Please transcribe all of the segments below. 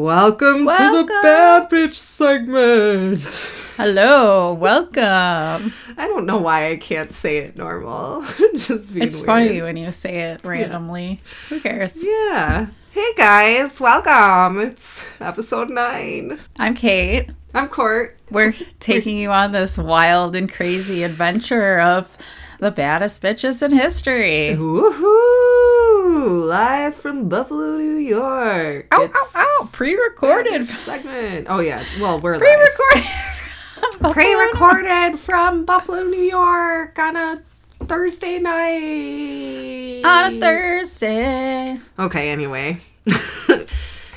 Welcome, to the Bad Bitch segment. Hello, welcome. I don't know why I can't say it normal. Just being It's weird. funny when you say it randomly. Who cares? Yeah. Hey guys, welcome. It's episode nine. I'm Kate. I'm Court. We're taking you on this wild and crazy adventure of the baddest bitches in history. Woohoo! Live from Buffalo, New York. Ow, It's ow, ow. Pre-recorded. Segment. Oh yeah. It's, well, we're. Pre-recorded. pre-recorded from Buffalo, New York on a Thursday night. on a Thursday. Okay, anyway.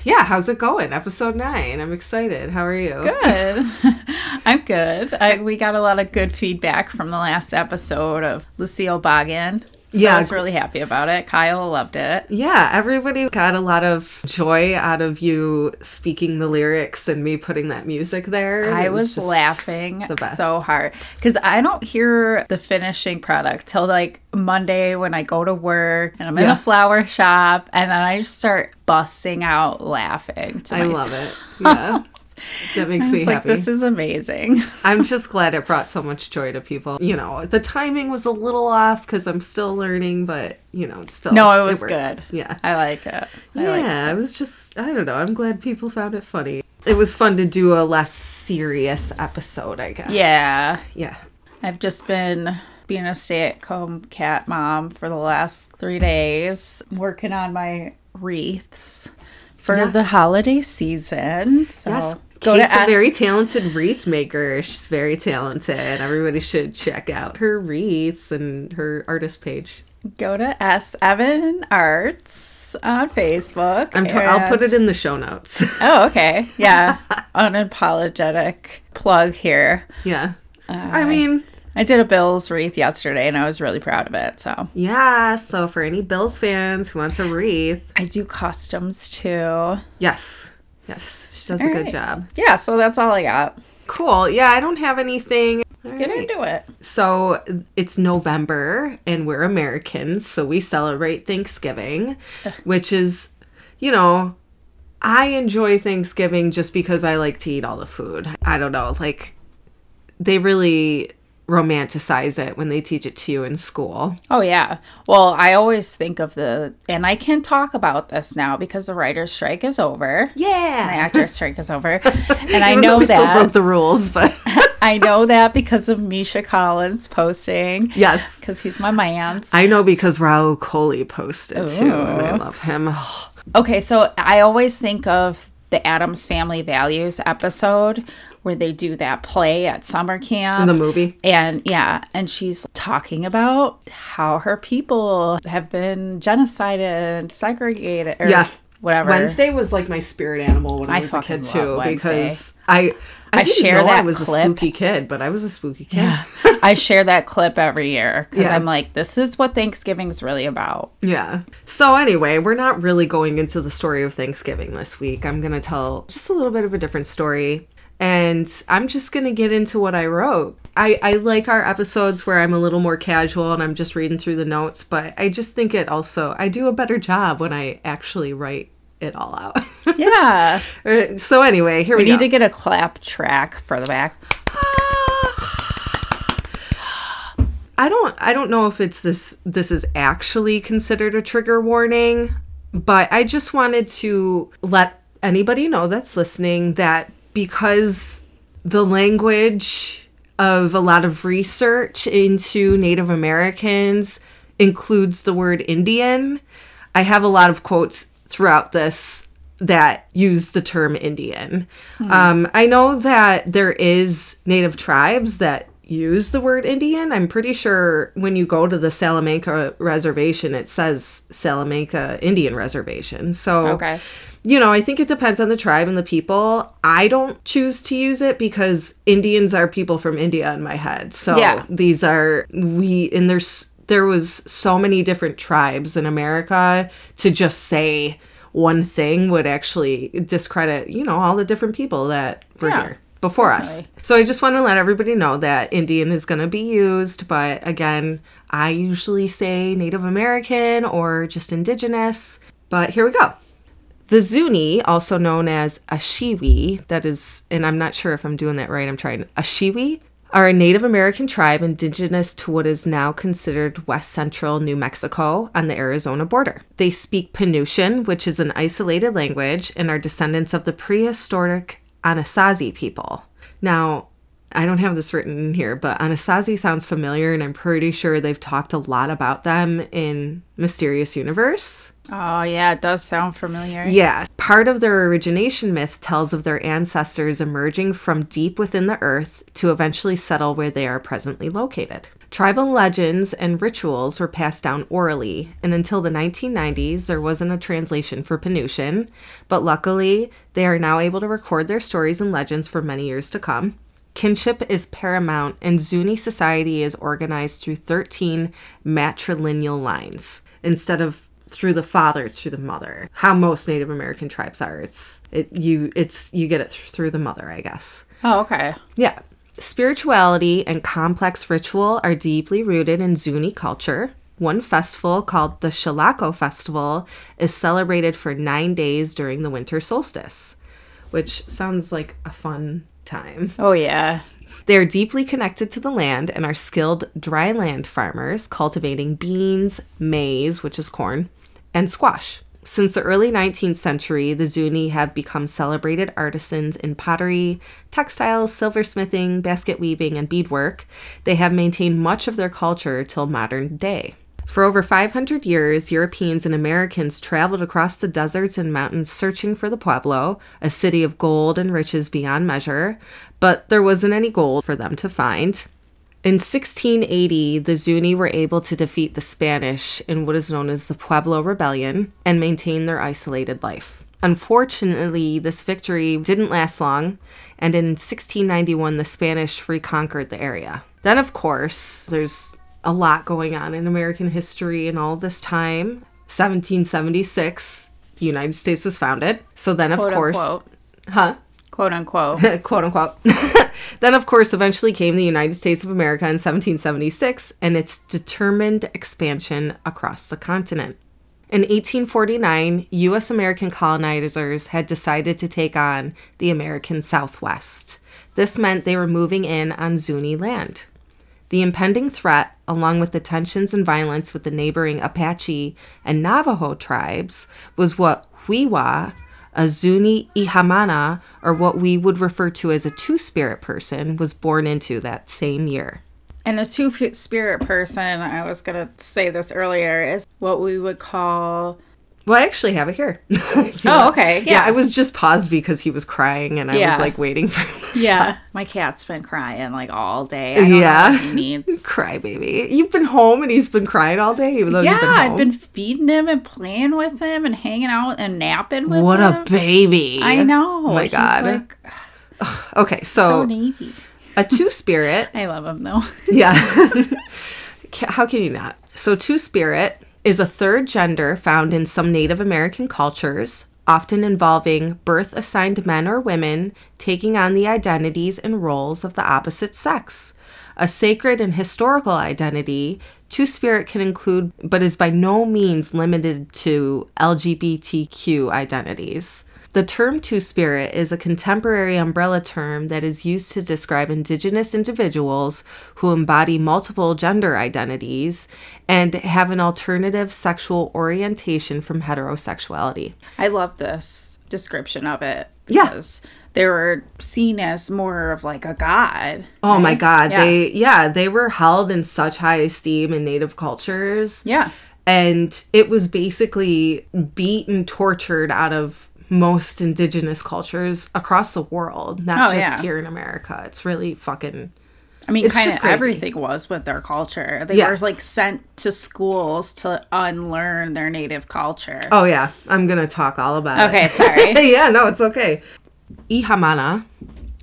yeah, how's it going? Episode 9. I'm excited. How are you? Good. I'm good. I, we got a lot of good feedback from the last episode of Lucille Bogan. So Yeah, I was really happy about it. Kyle loved it. Yeah, everybody got a lot of joy out of you speaking the lyrics and me putting that music there. I It was, just laughing the best. so hard because I don't hear the finishing product till like Monday when I go to work and I'm in Yeah. the flower shop and then I just start busting out laughing. To I myself. love it. Yeah. That makes me like, happy. this is amazing. I'm just glad it brought so much joy to people. You know, the timing was a little off because I'm still learning, but you know, it's still No, it was worked. good. Yeah. I like it. I yeah, I was just, I don't know. I'm glad people found it funny. It was fun to do a less serious episode, I guess. Yeah. Yeah. I've just been being a stay at home cat mom for the last three days, working on my wreaths for Yes. the holiday season. So Yes. Go Kate's to a very talented wreath maker. She's very talented. Everybody should check out her wreaths and her artist page. go to S Evan Arts on Facebook. I'm t- I'll put it in the show notes. Oh, okay. Yeah. Unapologetic plug here. yeah. Uh, I mean, I did a Bills wreath yesterday and I was really proud of it. So yeah. So for any Bills fans who wants a wreath, I do customs too. yes, yes, does a good right. job. Yeah, so that's all I got. Cool. Yeah, I don't have anything. Let's all Get right. into it. So it's November and we're Americans, so we celebrate Thanksgiving, which is, you know, I enjoy Thanksgiving just because I like to eat all the food. I don't know, like they really romanticize it when they teach it to you in school. Oh yeah. Well, I always think of the and I can talk about this now because the writer's strike is over. Yeah. The actor's strike is over. And I know we still broke that the rules, but I know that because of Misha Collins posting. yes. Because he's my man. I know because Raul Coley posted too, and I love him. Okay, so I always think of the Addams Family Values episode where they do that play at summer camp. In the movie. and yeah, and she's talking about how her people have been genocided, segregated, or Yeah. whatever. Wednesday was like my spirit animal when I, I was a kid too Wednesday. because I I, I share know I that was clip. a spooky kid, but I was a spooky kid. Yeah. I share that clip every year because Yeah. I'm like, this is what Thanksgiving's really about. Yeah. So anyway, we're not really going into the story of Thanksgiving this week. I'm going to tell just a little bit of a different story. And I'm just going to get into what I wrote. I, I like our episodes where I'm a little more casual and I'm just reading through the notes, but I just think it also, I do a better job when I actually write it all out. Yeah. Uh, so anyway, here we, we go. need to get a clap track for the back. I don't I don't know if it's this this is actually considered a trigger warning, but I just wanted to let anybody know that's listening that because the language of a lot of research into Native Americans includes the word Indian, I have a lot of quotes throughout this that use the term Indian. Um, I know that there is native tribes that use the word Indian. I'm pretty sure when you go to the Salamanca reservation, it says Salamanca Indian Reservation. So, Okay. You know, I think it depends on the tribe and the people. I don't choose to use it because Indians are people from India in my head. So Yeah. these are we and there's there was so many different tribes in America to just say one thing would actually discredit, you know, all the different people that were Yeah, here before us. So I just want to let everybody know that Indian is going to be used, but again, I usually say Native American or just indigenous. But here we go. The Zuni, also known as Ashiwi, that is, and I'm not sure if I'm doing that right, I'm trying, Ashiwi, are a Native American tribe indigenous to what is now considered west central New Mexico on the Arizona border. They speak Penutian, which is an isolated language, and are descendants of the prehistoric Anasazi people. Now, I don't have this written in here, but Anasazi sounds familiar, and I'm pretty sure they've talked a lot about them in Mysterious Universe. Oh, yeah, it does sound familiar. Yeah. Part of their origination myth tells of their ancestors emerging from deep within the earth to eventually settle where they are presently located. Tribal legends and rituals were passed down orally, and until the 1990s, there wasn't a translation for Penutian, but luckily, they are now able to record their stories and legends for many years to come. Kinship is paramount, and Zuni society is organized through 13 matrilineal lines instead of through the father it's through the mother. How most native american tribes are it's it you it's you get it th- through the mother i guess. Oh, okay. yeah. Spirituality and complex ritual are deeply rooted in zuni culture. One festival called the Shalako Festival is celebrated for nine days during the winter solstice, which sounds like a fun time. Oh, yeah. They are deeply connected to the land and are skilled dry land farmers cultivating beans, maize, which is corn, and squash. Since the early 19th century, the Zuni have become celebrated artisans in pottery, textiles, silversmithing, basket weaving, and beadwork. They have maintained much of their culture till modern day. For over 500 years, Europeans and Americans traveled across the deserts and mountains searching for the Pueblo, a city of gold and riches beyond measure, but there wasn't any gold for them to find. In 1680, the Zuni were able to defeat the Spanish in what is known as the Pueblo Rebellion and maintain their isolated life. Unfortunately, this victory didn't last long, and in 1691, the Spanish reconquered the area. Then, of course, there's a lot going on in American history and all this time. 1776, the United States was founded. So then, of Quote, course, unquote. huh? Quote unquote. quote unquote. then, of course, eventually came the United States of America in 1776 and its determined expansion across the continent. In 1849, U.S. American colonizers had decided to take on the American Southwest. This meant they were moving in on Zuni land. The impending threat, along with the tensions and violence with the neighboring Apache and Navajo tribes, was what We'wha, a Zuni Ihamana, or what we would refer to as a two spirit person, was born into that same year. And a two spirit person, I was going to say this earlier, is what we would call. Well, I actually have it here. Oh, okay. Yeah. Yeah. I was just paused because he was crying and I Yeah. was like waiting for him Yeah. My cat's been crying like all day. I don't Yeah. know what he needs. cry, baby. You've been home and he's been crying all day, even though you've yeah, been home. I've been feeding him and playing with him and hanging out and napping with what him. What a baby. I know. Oh my He's, God. like, Okay, so so needy. a two spirit I love him though. Yeah. How can you not? So, Two Spirit is a third gender found in some Native American cultures, often involving birth assigned men or women taking on the identities and roles of the opposite sex. A sacred and historical identity, Two Spirit can include, but is by no means limited to LGBTQ identities. The term Two Spirit is a contemporary umbrella term that is used to describe Indigenous individuals who embody multiple gender identities and have an alternative sexual orientation from heterosexuality. I love this description of it. Yeah. They were seen as more of like a god. Oh my? God. Yeah. They, yeah, they were held in such high esteem in Native cultures. Yeah. And it was basically beaten, tortured out of most indigenous cultures across the world, not Oh, just yeah. here in America. It's really fucking I mean, kind of everything was with their culture. They Yeah. were like sent to schools to unlearn their native culture. Oh yeah, I'm gonna talk all about Okay, it. sorry. yeah, no, it's okay. Ihamana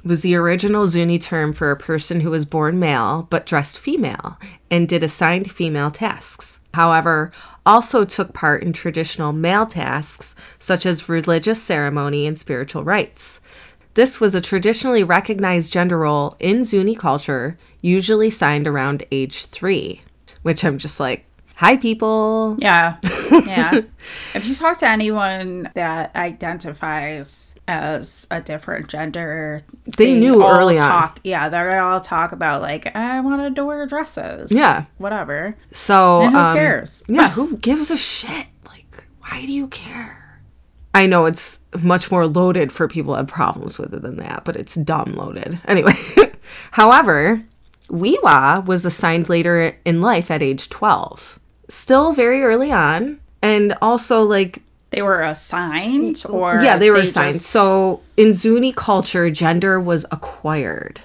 was the original Zuni term for a person who was born male but dressed female and did assigned female tasks. However, also took part in traditional male tasks such as religious ceremony and spiritual rites. This was a traditionally recognized gender role in Zuni culture, usually signed around age three, which I'm just like, Hi, people. Yeah. Yeah. if you talk to anyone that identifies as a different gender, They knew all early on. Yeah, they're all talk about like I wanted to wear dresses. Yeah. Whatever. So, And who um, cares? Yeah, who gives a shit? Like, why do you care? I know it's much more loaded for people who have problems with it than that, but it's dumb loaded. Anyway, however, We'wha was assigned later in life at age 12. Still very early on. And also, like, They were assigned or yeah, they were assigned. just- So, in Zuni culture, gender was acquired.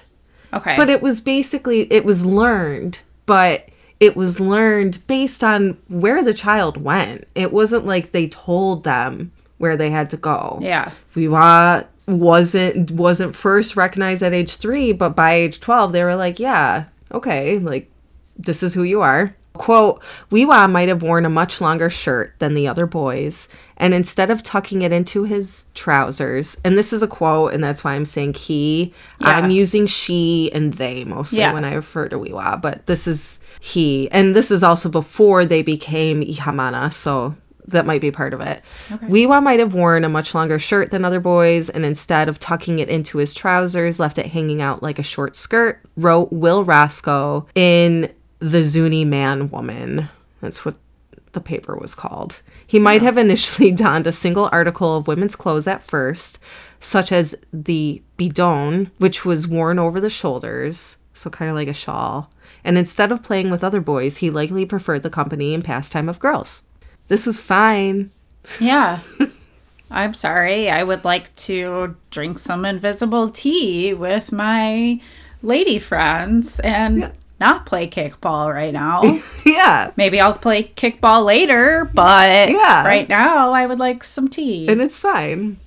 okay. But it was basically it was learned, but it was learned based on where the child went. It wasn't like they told them where they had to go. yeah. We'wha wasn't wasn't first recognized at age 3, but by age 12 they were like, yeah, okay, like this is who you are. Quote, We'wha might have worn a much longer shirt than the other boys, and instead of tucking it into his trousers, and this is a quote, and that's why I'm saying he, Yeah. I'm using she and they mostly Yeah. when I refer to We'wha, but this is he. And this is also before they became Ihamana, so that might be part of it. We'wha might have worn a much longer shirt than other boys, and instead of tucking it into his trousers, left it hanging out like a short skirt, wrote Will Roscoe in The Zuni Man Woman. That's what the paper was called. He might have initially donned a single article of women's clothes at first, such as the bidon, which was worn over the shoulders, so kind of like a shawl. And instead of playing with other boys, he likely preferred the company and pastime of girls. This was fine. Yeah. I'm sorry. I would like to drink some invisible tea with my lady friends and not play kickball right now. yeah. Maybe I'll play kickball later, but Yeah. right now I would like some tea And it's fine.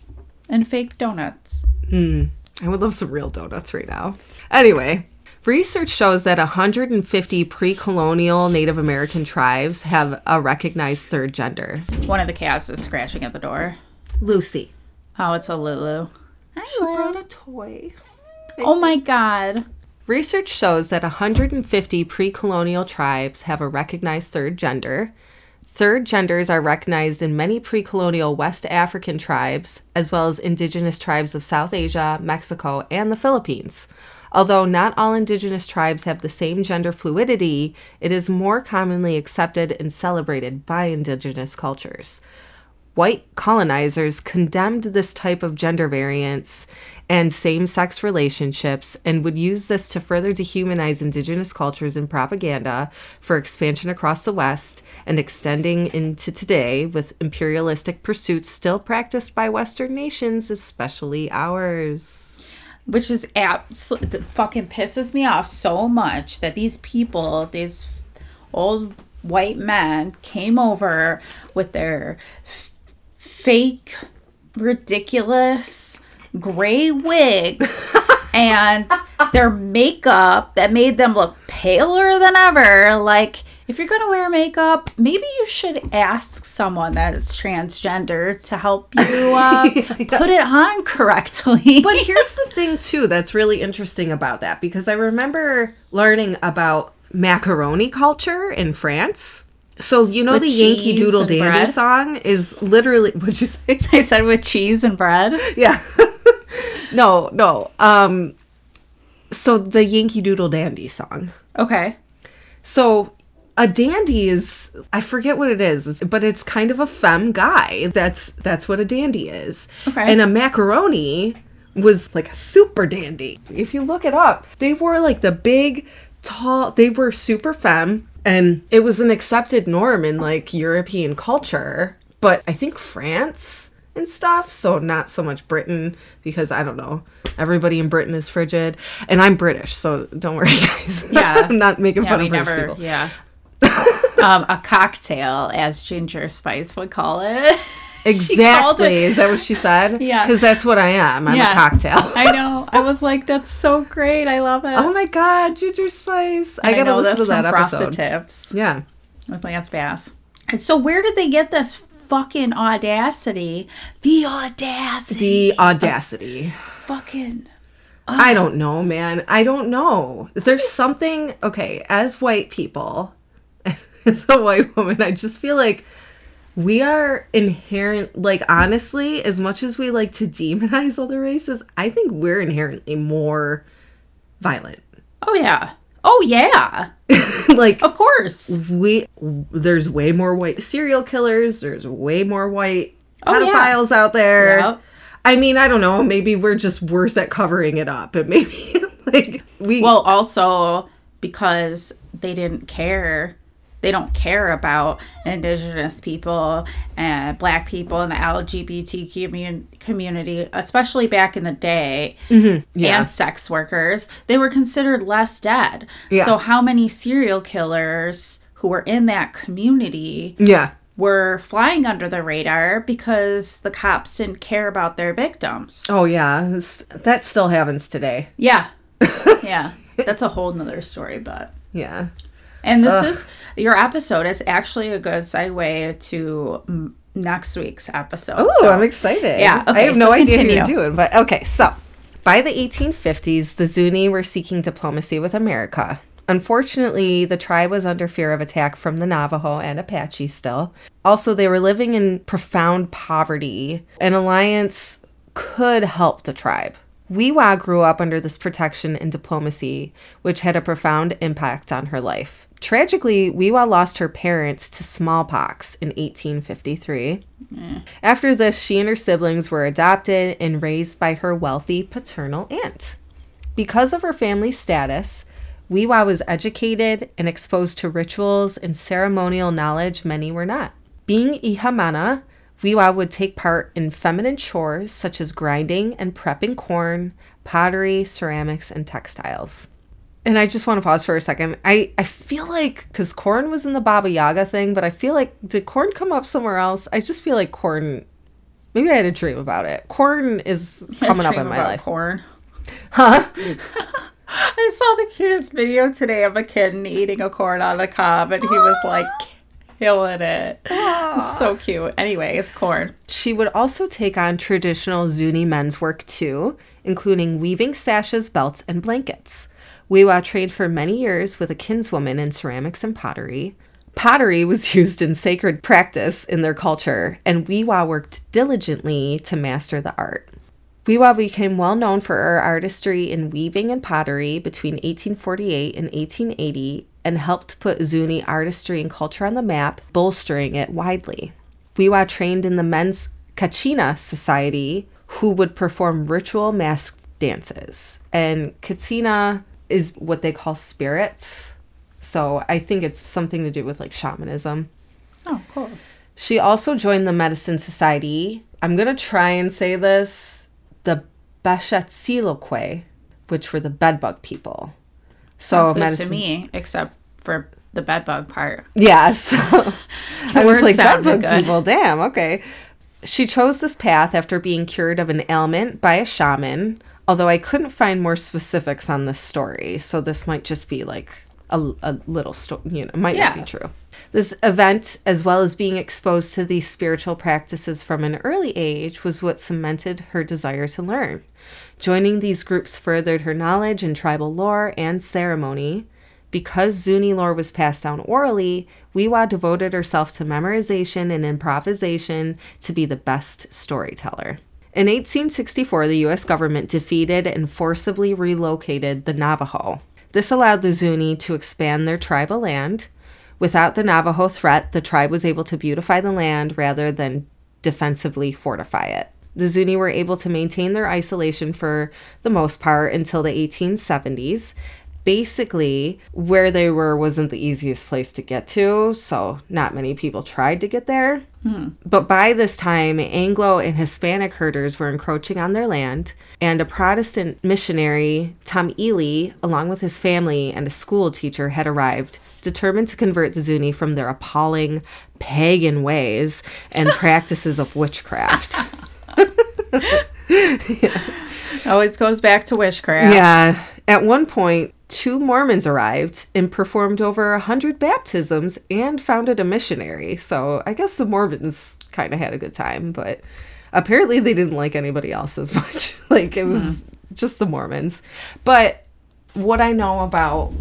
and fake donuts. Hmm. I would love some real donuts right now. Anyway, research shows that 150 pre colonial Native American tribes have a recognized third gender. One of the cats is scratching at the door. Lucy. Oh, it's a Lulu. She brought a toy. Oh my god. Research shows that 150 pre colonial tribes have a recognized third gender. Third genders are recognized in many pre colonial West African tribes, as well as indigenous tribes of South Asia, Mexico, and the Philippines. Although not all indigenous tribes have the same gender fluidity, it is more commonly accepted and celebrated by indigenous cultures white colonizers condemned this type of gender variance and same sex relationships and would use this to further dehumanize indigenous cultures in propaganda for expansion across the West and extending into today with imperialistic pursuits still practiced by Western nations, especially ours. which is absolutely fucking pisses me off so much that these people, these old white men, came over with their fake, ridiculous gray wigs and their makeup that made them look paler than ever. Like, if you're gonna wear makeup, maybe you should ask someone that is transgender to help you uh, put it on correctly. But here's the thing, too, that's really interesting about that because I remember learning about macaroni culture in France. So, you know, With the Yankee Doodle Dandy bread? song is literally, what'd you say? I said with cheese and bread. yeah. no, no. Um, so the Yankee Doodle Dandy song. Okay. So a dandy is I forget what it is, but it's kind of a femme guy. That's that's what a dandy is. Okay. And a macaroni was like a super dandy. If you look it up, they wore like the big, tall. They were super femme, and it was an accepted norm in like European culture. But I think France and stuff, so not so much Britain because I don't know. Everybody in Britain is frigid, and I'm British, so don't worry, guys. Yeah. I'm not making Yeah, fun of British never. people. Yeah. um, a cocktail, as Ginger Spice would call it. Exactly. Is that what she said? Yeah. Because that's what I am. I'm Yeah. a cocktail. I know. I was like, that's so great. I love it. oh my god, Ginger Spice. I And gotta listen to that episode. Tips Yeah. with Lance Bass. And so, where did they get this fucking audacity? The audacity. The audacity. fucking. I don't know, man. I don't know. There's something okay, as white people, as a white woman, I just feel like we are inherent like honestly, as much as we like to demonize other races, I think we're inherently more violent. Oh yeah. Oh yeah. like Of course. we there's way more white serial killers, there's way more white Oh, yeah. pedophiles out there. Yep. I mean, I don't know, maybe we're just worse at covering it up, but maybe like we Well, also because they didn't care. They don't care about indigenous people and black people and the LGBT commun- community, especially back in the day, mm-hmm. yeah. and sex workers. They were considered less dead. Yeah. So, how many serial killers who were in that community yeah. were flying under the radar because the cops didn't care about their victims? Oh yeah, that still happens today. Yeah. yeah. That's a whole nother story, but. Yeah. And this is your episode is actually a good segue to next week's episode. Oh, So- I'm excited. Yeah, I have so no idea what continue. you're doing, but okay. So, by the 1850s, the Zuni were seeking diplomacy with America. Unfortunately, the tribe was under fear of attack from the Navajo and Apache still. Also, they were living in profound poverty. An alliance could help the tribe. We'wha grew up under this protection and diplomacy, which had a profound impact on her life. Tragically, We'wha lost her parents to smallpox in 1853. After this, she and her siblings were adopted and raised by her wealthy paternal aunt. Because of her family status, We'wha was educated and exposed to rituals and ceremonial knowledge many were not. Being Ihamana, We'wha would take part in feminine chores such as grinding and prepping corn, pottery, ceramics, and textiles. And I just want to pause for a second. I, I feel like, because corn was in the Baba Yaga thing, but I feel like, did corn come up somewhere else? I just feel like corn, maybe I had a dream about it. Corn is coming up in my about life. Corn. Huh? I saw the cutest video today of a kid eating a corn on the cob, and he was like killing it. Ah. So cute. Anyways, corn. She would also take on traditional Zuni men's work too, including weaving sashes, belts, and blankets. We'wha trained for many years with a kinswoman in ceramics and pottery. Pottery was used in sacred practice in their culture, and We'wha worked diligently to master the art. We'wha became well known for her artistry in weaving and pottery between 1848 and 1880 and helped put Zuni artistry and culture on the map, bolstering it widely. We'wha trained in the men's Kachina Society, who would perform ritual masked dances. And Kachina is what they call spirits. So I think it's something to do with like shamanism. Oh, cool. She also joined the Medicine Society. I'm going to try and say this the Bashatsiloque, which were the bedbug people. So, Sounds medicine. to me, except for the bedbug part. Yeah, so I was like, bedbug good. people, damn, okay. She chose this path after being cured of an ailment by a shaman, although I couldn't find more specifics on this story, so this might just be like a, a little story, you know, might not be true. This event, as well as being exposed to these spiritual practices from an early age, was what cemented her desire to learn. Joining these groups furthered her knowledge in tribal lore and ceremony. Because Zuni lore was passed down orally, We'wha devoted herself to memorization and improvisation to be the best storyteller. In 1864, the U.S. government defeated and forcibly relocated the Navajo. This allowed the Zuni to expand their tribal land. Without the Navajo threat, the tribe was able to beautify the land rather than defensively fortify it. The Zuni were able to maintain their isolation for the most part until the 1870s. Basically, where they were wasn't the easiest place to get to, so not many people tried to get there. Hmm. But by this time, Anglo and Hispanic herders were encroaching on their land, and a Protestant missionary, Tom Ealy, along with his family and a school teacher, had arrived, determined to convert the Zuni from their appalling pagan ways and practices of witchcraft. Always goes back to witchcraft. Yeah. At one point, two Mormons arrived and performed over a hundred baptisms and founded a missionary. So I guess the Mormons kind of had a good time, but apparently they didn't like anybody else as much. like it was hmm. just the Mormons. But what I know about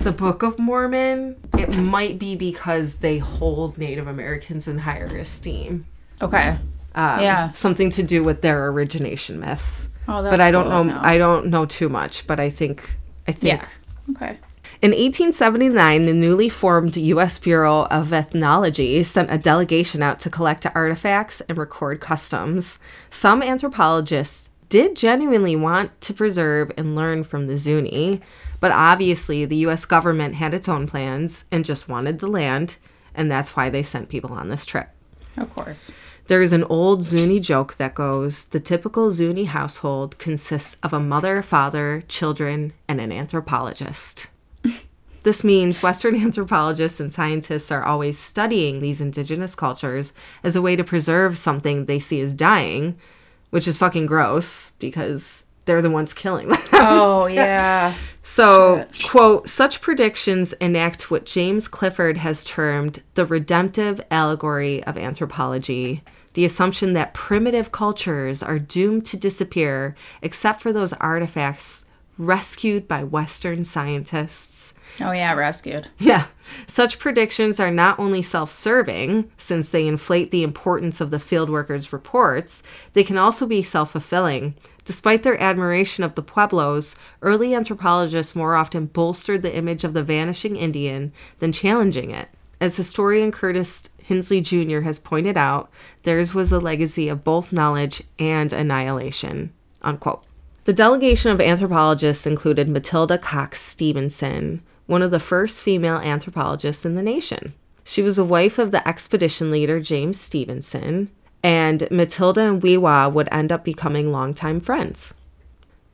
the Book of Mormon, it might be because they hold Native Americans in higher esteem. Okay. Um, Yeah. Something to do with their origination myth. Oh, but I don't cool know. I don't know too much. But I think. I think. Yeah. Okay. In 1879, the newly formed U.S. Bureau of Ethnology sent a delegation out to collect artifacts and record customs. Some anthropologists did genuinely want to preserve and learn from the Zuni, but obviously the U.S. government had its own plans and just wanted the land, and that's why they sent people on this trip. Of course. There is an old Zuni joke that goes The typical Zuni household consists of a mother, father, children, and an anthropologist. this means Western anthropologists and scientists are always studying these indigenous cultures as a way to preserve something they see as dying, which is fucking gross because they're the ones killing them. Oh yeah. So, quote, such predictions enact what James Clifford has termed the redemptive allegory of anthropology, the assumption that primitive cultures are doomed to disappear except for those artifacts rescued by Western scientists. Oh yeah. Rescued. Yeah. Such predictions are not only self serving, since they inflate the importance of the field workers' reports, they can also be self fulfilling. Despite their admiration of the Pueblos, early anthropologists more often bolstered the image of the vanishing Indian than challenging it. As historian Curtis Hinsley Jr. has pointed out, theirs was a legacy of both knowledge and annihilation. Unquote. The delegation of anthropologists included Matilda Coxe Stevenson, one of the first female anthropologists in the nation. She was a wife of the expedition leader James Stevenson, and Matilda and We'wha would end up becoming longtime friends.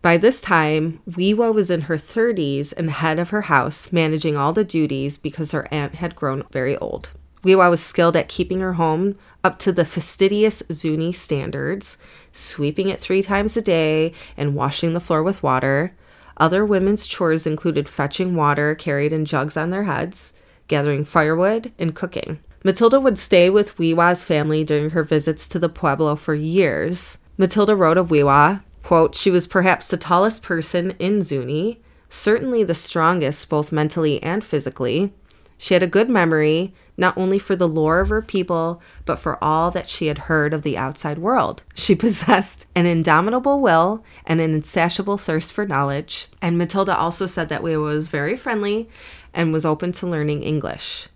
By this time, We'wha was in her 30s and head of her house, managing all the duties because her aunt had grown very old. We'wha was skilled at keeping her home up to the fastidious Zuni standards, sweeping it three times a day and washing the floor with water. Other women's chores included fetching water carried in jugs on their heads, gathering firewood, and cooking. Matilda would stay with We'wha's family during her visits to the Pueblo for years. Matilda wrote of We'wha, quote, she was perhaps the tallest person in Zuni, certainly the strongest both mentally and physically. She had a good memory, not only for the lore of her people, but for all that she had heard of the outside world. She possessed an indomitable will and an insatiable thirst for knowledge. And Matilda also said that We'wha was very friendly and was open to learning English.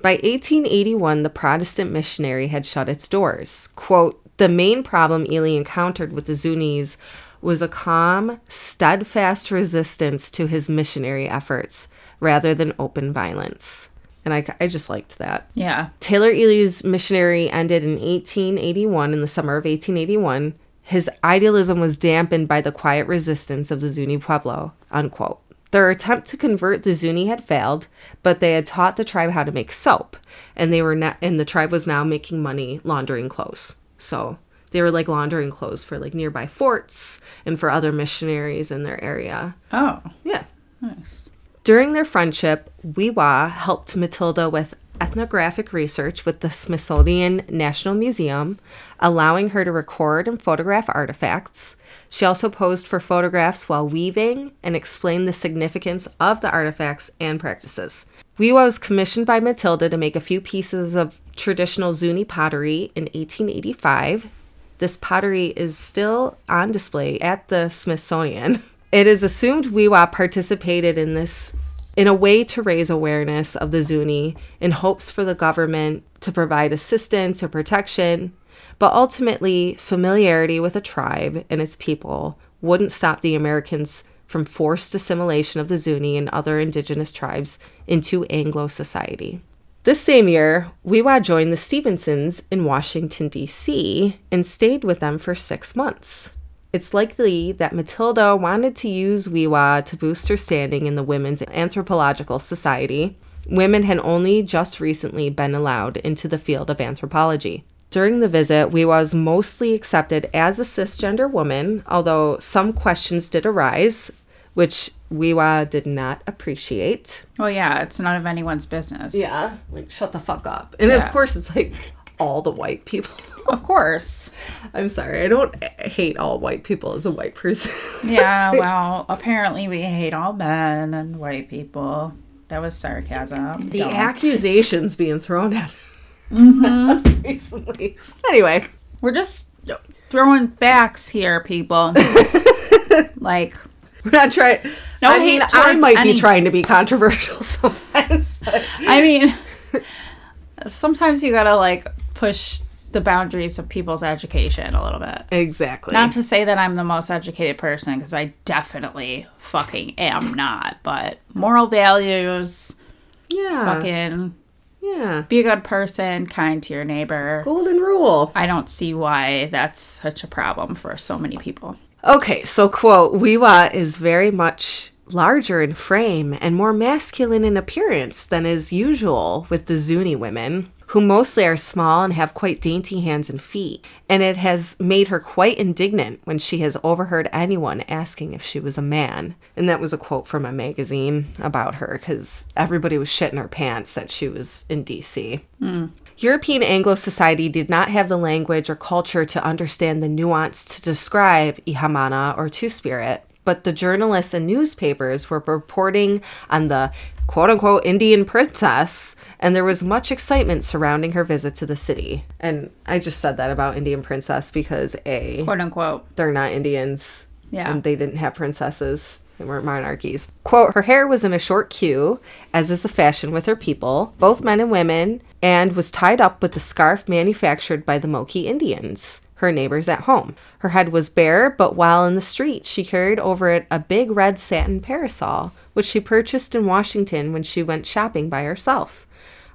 By 1881, the Protestant missionary had shut its doors. Quote, the main problem Ealy encountered with the Zunis was a calm, steadfast resistance to his missionary efforts rather than open violence. And I, I just liked that. Yeah. Taylor Ealy's missionary ended in 1881, in the summer of 1881. His idealism was dampened by the quiet resistance of the Zuni Pueblo, unquote. Their attempt to convert the Zuni had failed, but they had taught the tribe how to make soap, and they were na- and the tribe was now making money laundering clothes. So they were like laundering clothes for like nearby forts and for other missionaries in their area. Oh. Yeah. Nice. During their friendship, We'wha helped Matilda with ethnographic research with the Smithsonian National Museum, allowing her to record and photograph artifacts. She also posed for photographs while weaving and explained the significance of the artifacts and practices. We'wha was commissioned by Matilda to make a few pieces of traditional Zuni pottery in 1885. This pottery is still on display at the Smithsonian. It is assumed We'wha participated in this in a way to raise awareness of the Zuni in hopes for the government to provide assistance or protection, but ultimately, familiarity with a tribe and its people wouldn't stop the Americans from forced assimilation of the Zuni and other indigenous tribes into Anglo society. This same year, We'wha joined the Stevensons in Washington, D.C., and stayed with them for six months. It's likely that Matilda wanted to use We'wha to boost her standing in the Women's Anthropological Society. Women had only just recently been allowed into the field of anthropology. During the visit, We'wha was mostly accepted as a cisgender woman, although some questions did arise, which We'wha did not appreciate. Well, yeah, it's none of anyone's business. Yeah, like shut the fuck up. And Yeah. of course, it's like all the white people. Of course. I'm sorry, I don't hate all white people as a white person. Yeah, well, apparently we hate all men and white people. That was sarcasm. The Don't. accusations being thrown at us mm-hmm. recently. Anyway, We're just throwing facts here, people. like, we're not trying. No I mean, hate I might any- be trying to be controversial sometimes. But I mean, sometimes you gotta like push the boundaries of people's education a little bit. exactly. Not to say that I'm the most educated person, because I definitely fucking am not. But moral values, yeah. fucking Yeah. be a good person, kind to your neighbor. Golden rule. I don't see why that's such a problem for so many people. Okay, so quote, We'wha is very much larger in frame and more masculine in appearance than is usual with the Zuni women, who mostly are small and have quite dainty hands and feet. And it has made her quite indignant when she has overheard anyone asking if she was a man. And that was a quote from a magazine about her because everybody was shitting her pants that she was in DC. Hmm. European Anglo society did not have the language or culture to understand the nuance to describe Ihamana or Two Spirit, but the journalists and newspapers were reporting on the quote unquote Indian princess, and there was much excitement surrounding her visit to the city. And I just said that about Indian princess because A, Quote unquote. they're not Indians. Yeah. And they didn't have princesses. They weren't monarchies. Quote, her hair was in a short queue, as is the fashion with her people, both men and women, and was tied up with the scarf manufactured by the Moki Indians, her neighbors at home. Her head was bare, but while in the street, she carried over it a big red satin parasol, which she purchased in Washington when she went shopping by herself.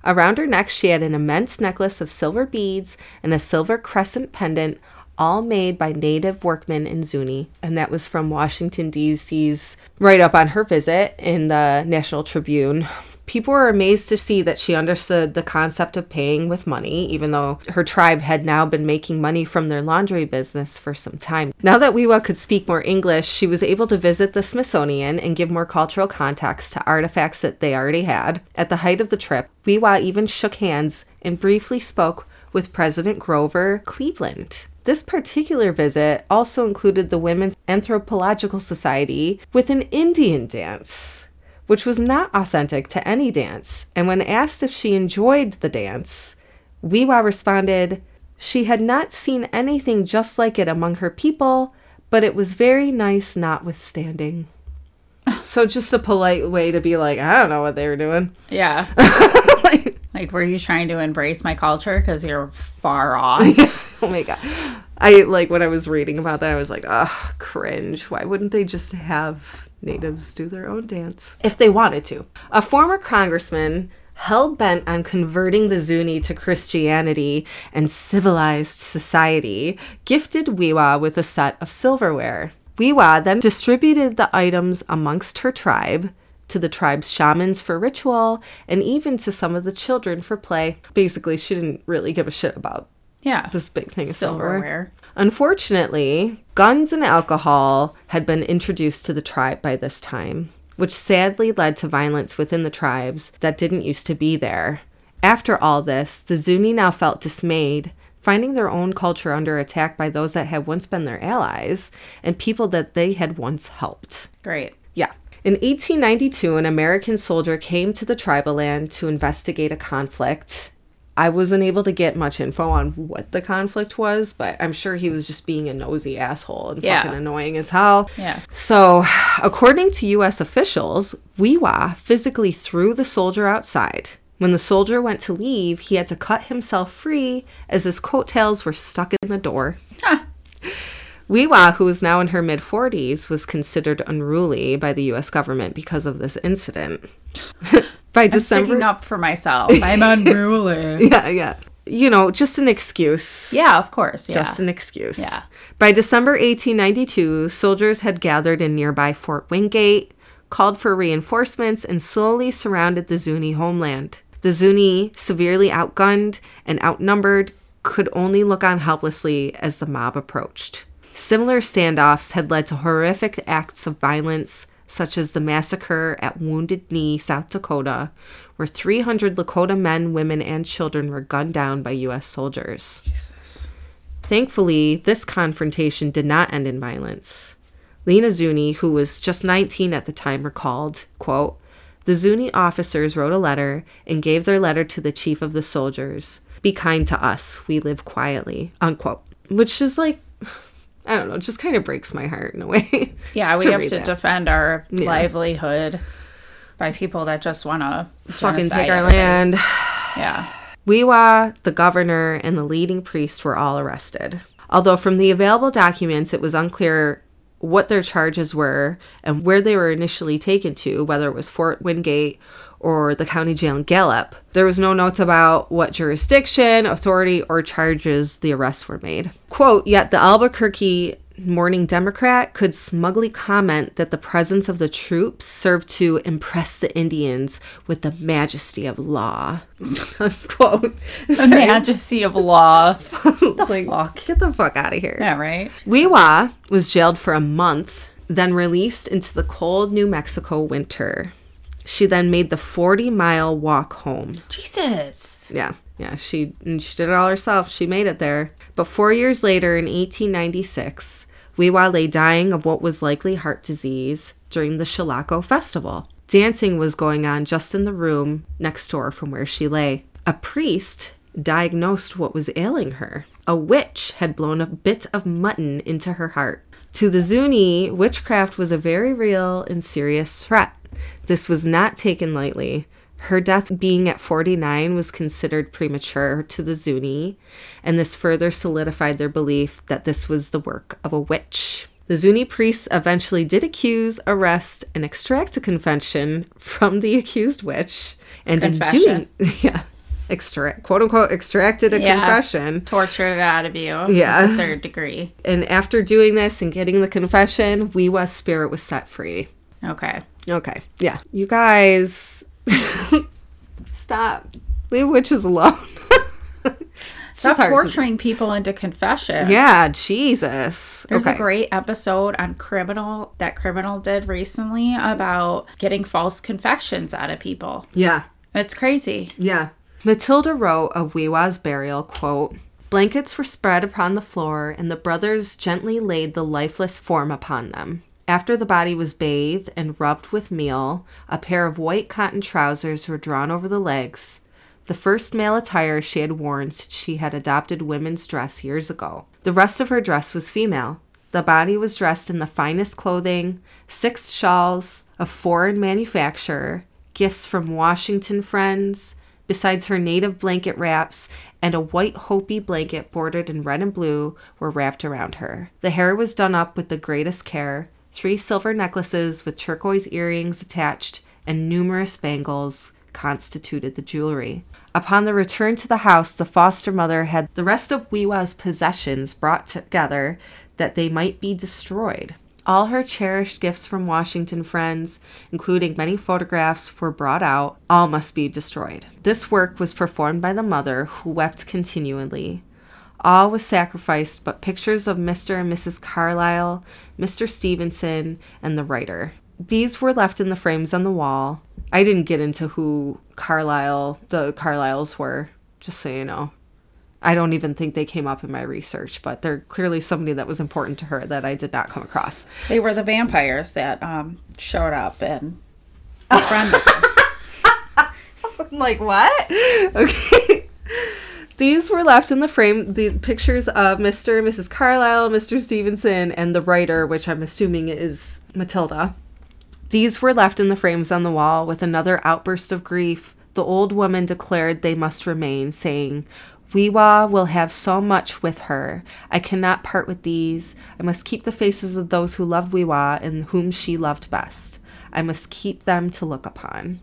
Around her neck, she had an immense necklace of silver beads and a silver crescent pendant, all made by native workmen in Zuni. And that was from Washington, D.C.'s write up on her visit in the National Tribune. People were amazed to see that she understood the concept of paying with money, even though her tribe had now been making money from their laundry business for some time. Now that We'wha could speak more English, she was able to visit the Smithsonian and give more cultural context to artifacts that they already had. At the height of the trip, We'wha even shook hands and briefly spoke with President Grover Cleveland. This particular visit also included the Women's Anthropological Society with an Indian dance, which was not authentic to any dance. And when asked if she enjoyed the dance, We'wha responded, she had not seen anything just like it among her people, but it was very nice notwithstanding. So just a polite way to be like, I don't know what they were doing. Yeah. like, were you trying to embrace my culture because you're far off? oh my god. I like when I was reading about that, I was like, ugh, cringe. Why wouldn't they just have natives do their own dance? If they wanted to. A former congressman hell bent on converting the Zuni to Christianity and civilized society gifted We'wha with a set of silverware. We'wha then distributed the items amongst her tribe to the tribe's shamans for ritual and even to some of the children for play. Basically, she didn't really give a shit about Yeah. this big thing of silverware. silverware. Unfortunately, guns and alcohol had been introduced to the tribe by this time, which sadly led to violence within the tribes that didn't used to be there. After all this, the Zuni now felt dismayed, finding their own culture under attack by those that had once been their allies and people that they had once helped. Great. Yeah. In 1892, an American soldier came to the tribal land to investigate a conflict. I wasn't able to get much info on what the conflict was, but I'm sure he was just being a nosy asshole and Yeah. fucking annoying as hell. Yeah. So, according to US officials, We'wha physically threw the soldier outside. When the soldier went to leave, he had to cut himself free as his coattails were stuck in the door. We'wha, who was now in her mid 40s, was considered unruly by the US government because of this incident. by I'm December. sticking up for myself. I'm unruly. Yeah, yeah. You know, just an excuse. yeah, of course. Yeah. Just an excuse. Yeah. By December 1892, soldiers had gathered in nearby Fort Wingate, called for reinforcements, and slowly surrounded the Zuni homeland. The Zuni, severely outgunned and outnumbered, could only look on helplessly as the mob approached. Similar standoffs had led to horrific acts of violence, such as the massacre at Wounded Knee, South Dakota, where 300 Lakota men, women, and children were gunned down by U.S. soldiers. Jesus. Thankfully, this confrontation did not end in violence. Lena Zuni, who was just 19 at the time, recalled, quote, The Zuni officers wrote a letter and gave their letter to the chief of the soldiers. Be kind to us, we live quietly. Unquote. Which is like, I don't know, it just kind of breaks my heart in a way. Yeah, we have to that. defend our livelihood by people that just want to fucking take our land. Yeah. We'wha, the governor, and the leading priest were all arrested. Although from the available documents, it was unclear what their charges were and where they were initially taken to, whether it was Fort Wingate or the county jail in Gallup. There was no notes about what jurisdiction, authority, or charges the arrests were made. Quote, yet the Albuquerque Morning Democrat could smugly comment that the presence of the troops served to impress the Indians with the majesty of law. Unquote. The majesty of law. the fuck? Get the fuck out of here. Yeah, right? We'wha was jailed for a month, then released into the cold New Mexico winter. She then made the 40 mile walk home. Jesus. Yeah, yeah, she and she did it all herself. She made it there. But four years later, in 1896, We'wha lay dying of what was likely heart disease during the Shalako Festival. Dancing was going on just in the room next door from where she lay. A priest diagnosed what was ailing her. A witch had blown a bit of mutton into her heart. To the Zuni, witchcraft was a very real and serious threat. This was not taken lightly. Her death being at 49 was considered premature to the Zuni, and this further solidified their belief that this was the work of a witch. The Zuni priests eventually did accuse, arrest, and extract a confession from the accused witch. And Confession. in doing, yeah, extract, quote unquote, extracted a Yeah. confession. Tortured it out of you. Yeah. Third degree. And after doing this and getting the confession, Wee We'wha's spirit was set free. Okay. Okay. Yeah. You guys stop. Leave witches alone. Stop to- torturing people into confession. Yeah, Jesus. There's okay. a great episode on criminal that criminal did recently about getting false confessions out of people. Yeah. It's crazy. Yeah. Matilda wrote of We'wha's burial, quote, Blankets were spread upon the floor, and the brothers gently laid the lifeless form upon them. After the body was bathed and rubbed with meal, a pair of white cotton trousers were drawn over the legs, the first male attire she had worn since she had adopted women's dress years ago. The rest of her dress was female. The body was dressed in the finest clothing, six shawls of foreign manufacture, gifts from Washington friends, besides her native blanket wraps, and a white Hopi blanket bordered in red and blue were wrapped around her. The hair was done up with the greatest care. Three silver necklaces with turquoise earrings attached and numerous bangles constituted the jewelry. Upon the return to the house, the foster mother had the rest of We'wha's possessions brought together that they might be destroyed. All her cherished gifts from Washington friends, including many photographs, were brought out. All must be destroyed. This work was performed by the mother, who wept continually. All was sacrificed but pictures of Mr. and Mrs. Carlyle, Mr. Stevenson, and the writer. These were left in the frames on the wall. I didn't get into who Carlyle, the Carlyles were, just so you know. I don't even think they came up in my research, but they're clearly somebody that was important to her that I did not come across. They were the vampires that um, showed up and befriended them. like what? Okay. These were left in the frame. The pictures of Mr. and Mrs. Carlyle, Mr. Stevenson, and the writer, which I'm assuming is Matilda. These were left in the frames on the wall. With another outburst of grief, the old woman declared they must remain, saying, We'wha will have so much with her. I cannot part with these. I must keep the faces of those who loved We'wha and whom she loved best. I must keep them to look upon.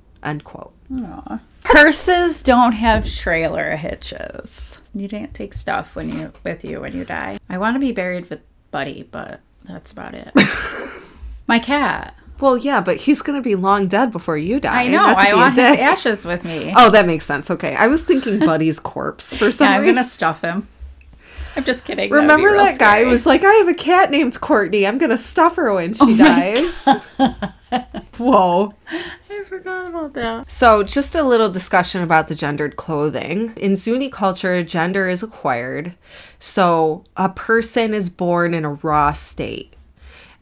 Aw. Hearses don't have trailer hitches. You can't take stuff when you with you when you die. I want to be buried with Buddy, but that's about it. My cat. Well, yeah, but he's gonna be long dead before you die. I know. I want his ashes with me. Oh, that makes sense. Okay, I was thinking Buddy's corpse for some yeah, I'm reason. gonna stuff him. I'm just kidding. That Remember real that guy was like, "I have a cat named Courtney. I'm gonna stuff her when Oh she dies." Whoa. Forgot about that. So, just a little discussion about the gendered clothing. In Zuni culture, gender is acquired. So, a person is born in a raw state.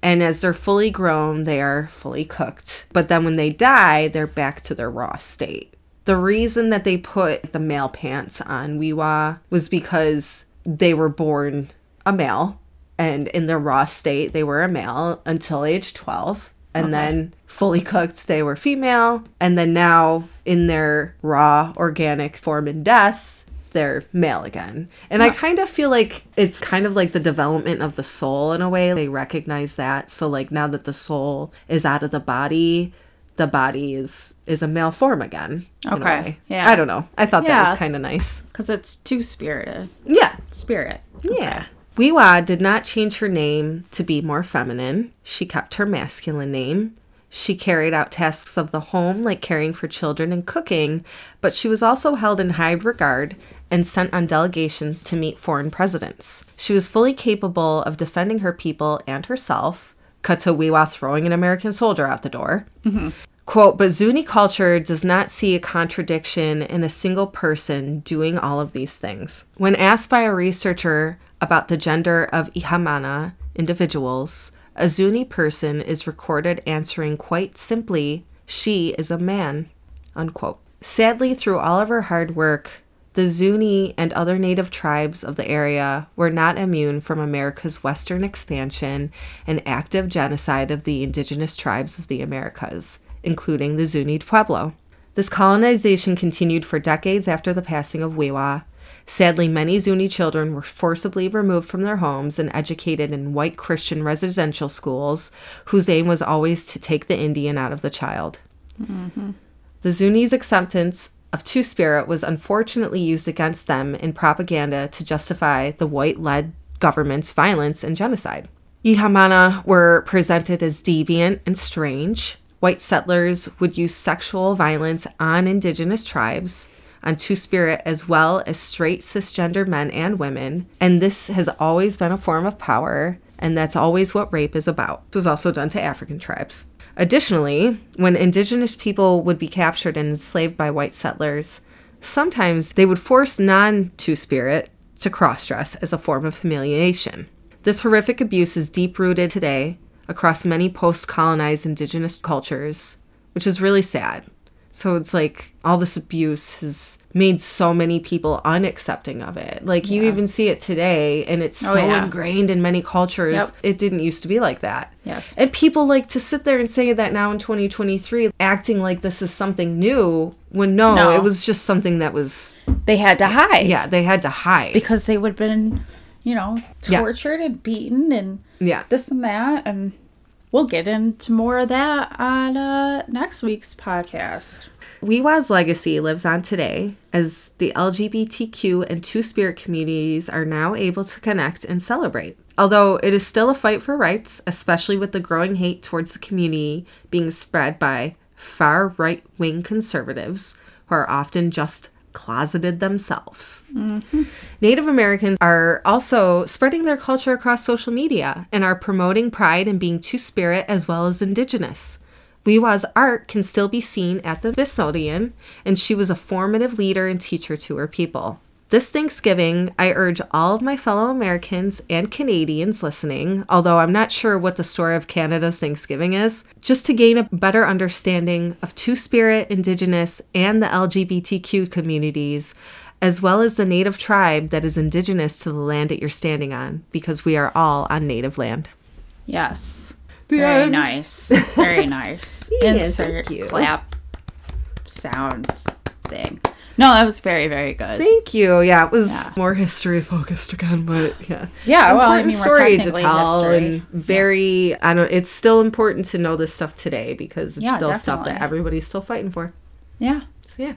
And as they're fully grown, they are fully cooked. But then when they die, they're back to their raw state. The reason that they put the male pants on We'wha was because they were born a male and in their raw state they were a male until age 12 and then fully cooked they were female. And then now in their raw organic form in death they're male again. And i kind of feel like it's kind of like the development of the soul in a way. They recognize that. So like now that the soul is out of the body the body is is a male form again Okay, yeah. i don't know. I thought that was kind of nice. Because it's two spirited. yeah. Spirit. yeah. We'wha did not change her name to be more feminine. She kept her masculine name. She carried out tasks of the home like caring for children and cooking, but she was also held in high regard and sent on delegations to meet foreign presidents. She was fully capable of defending her people and herself. Cut to We'wha throwing an American soldier out the door. Mm-hmm. Quote, but Zuni culture does not see a contradiction in a single person doing all of these things. When asked by a researcher about the gender of Lhamana individuals, a Zuni person is recorded answering quite simply, she is a man, unquote. Sadly, through all of her hard work, the Zuni and other native tribes of the area were not immune from America's western expansion and active genocide of the indigenous tribes of the Americas, including the Zuni Pueblo. This colonization continued for decades after the passing of We'wha. Sadly, many Zuni children were forcibly removed from their homes and educated in white Christian residential schools, whose aim was always to take the Indian out of the child. Mm-hmm. The Zuni's acceptance of Two Spirit was unfortunately used against them in propaganda to justify the white led government's violence and genocide. Lhamana were presented as deviant and strange. White settlers would use sexual violence on indigenous tribes, on Two Spirit, as well as straight cisgender men and women. And this has always been a form of power, and that's always what rape is about. This was also done to African tribes. Additionally, when indigenous people would be captured and enslaved by white settlers, sometimes they would force non Two Spirit to cross dress as a form of humiliation. This horrific abuse is deep rooted today across many post colonized indigenous cultures, which is really sad. So it's like all this abuse has made so many people unaccepting of it. Like you even see it today, and it's Oh, so yeah. ingrained in many cultures. Yep. It didn't used to be like that. Yes. And people like to sit there and say that now in 2023, acting like this is something new, when no, No. it was just something that was, They had to hide. yeah, they had to hide. Because they would have been, you know, Yeah. tortured and beaten and yeah. this and that. And we'll get into more of that on uh, next week's podcast. We'wha's legacy lives on today as the LGBTQ and Two Spirit communities are now able to connect and celebrate. Although it is still a fight for rights, especially with the growing hate towards the community being spread by far right wing conservatives who are often just closeted themselves. Native Americans are also spreading their culture across social media and are promoting pride in being Two Spirit as well as Indigenous. We'wha's art can still be seen at the Smithsonian, and she was a formative leader and teacher to her people. This Thanksgiving, I urge all of my fellow Americans and Canadians listening, although I'm not sure what the story of Canada's Thanksgiving is, just to gain a better understanding of Two Spirit, Indigenous, and the LGBTQ communities, as well as the Native tribe that is indigenous to the land that you're standing on, because we are all on Native land. Yes. The Very end. nice. Very nice. Yeah, Insert clap sound thing. No, that was very, very good. Thank you. Yeah, it was Yeah. more history focused again, but yeah. Yeah, well, I Important mean, we're story to tell history. and very I don't it's still important to know this stuff today because it's Yeah, still stuff that everybody's still fighting for. yeah. So yeah.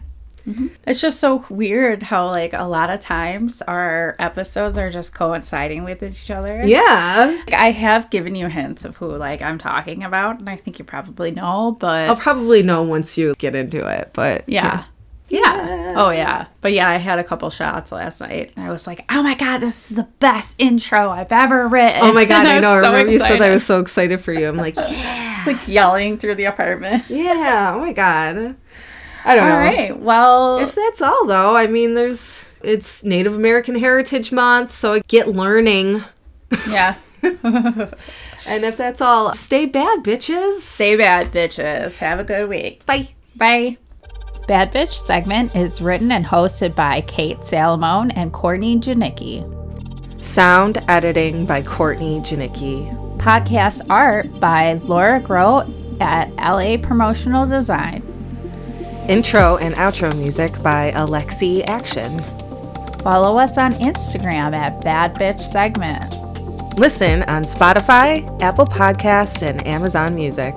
Mm-hmm. It's just so weird how, like, a lot of times our episodes are just coinciding with each other. Yeah. Like, I have given you hints of who, like, I'm talking about, and I think you probably know, but I'll probably know once you get into it, but yeah. Yeah. Oh, yeah. But yeah, I had a couple shots last night, and I was like, oh my God, this is the best intro I've ever written. Oh my god, And I was know. I so remember you said I was so excited for you. I'm like, yeah. It's like yelling through the apartment. yeah. Oh my god. I don't All know. right. Well, If that's all though, I mean there's it's Native American Heritage Month, so I get learning. yeah. And if that's all, stay bad, bitches. Stay bad, bitches. Have a good week. Bye. Bye. Bad Bitch segment is written and hosted by Kate Salamone and Courtney Janicki. Sound editing by Courtney Janicki. Podcast art by Laura Grote at LA Promotional Design. Intro and outro music by Alexi Action. Follow us on Instagram at Bad Bitch Segment. Listen on Spotify, Apple Podcasts, and Amazon Music.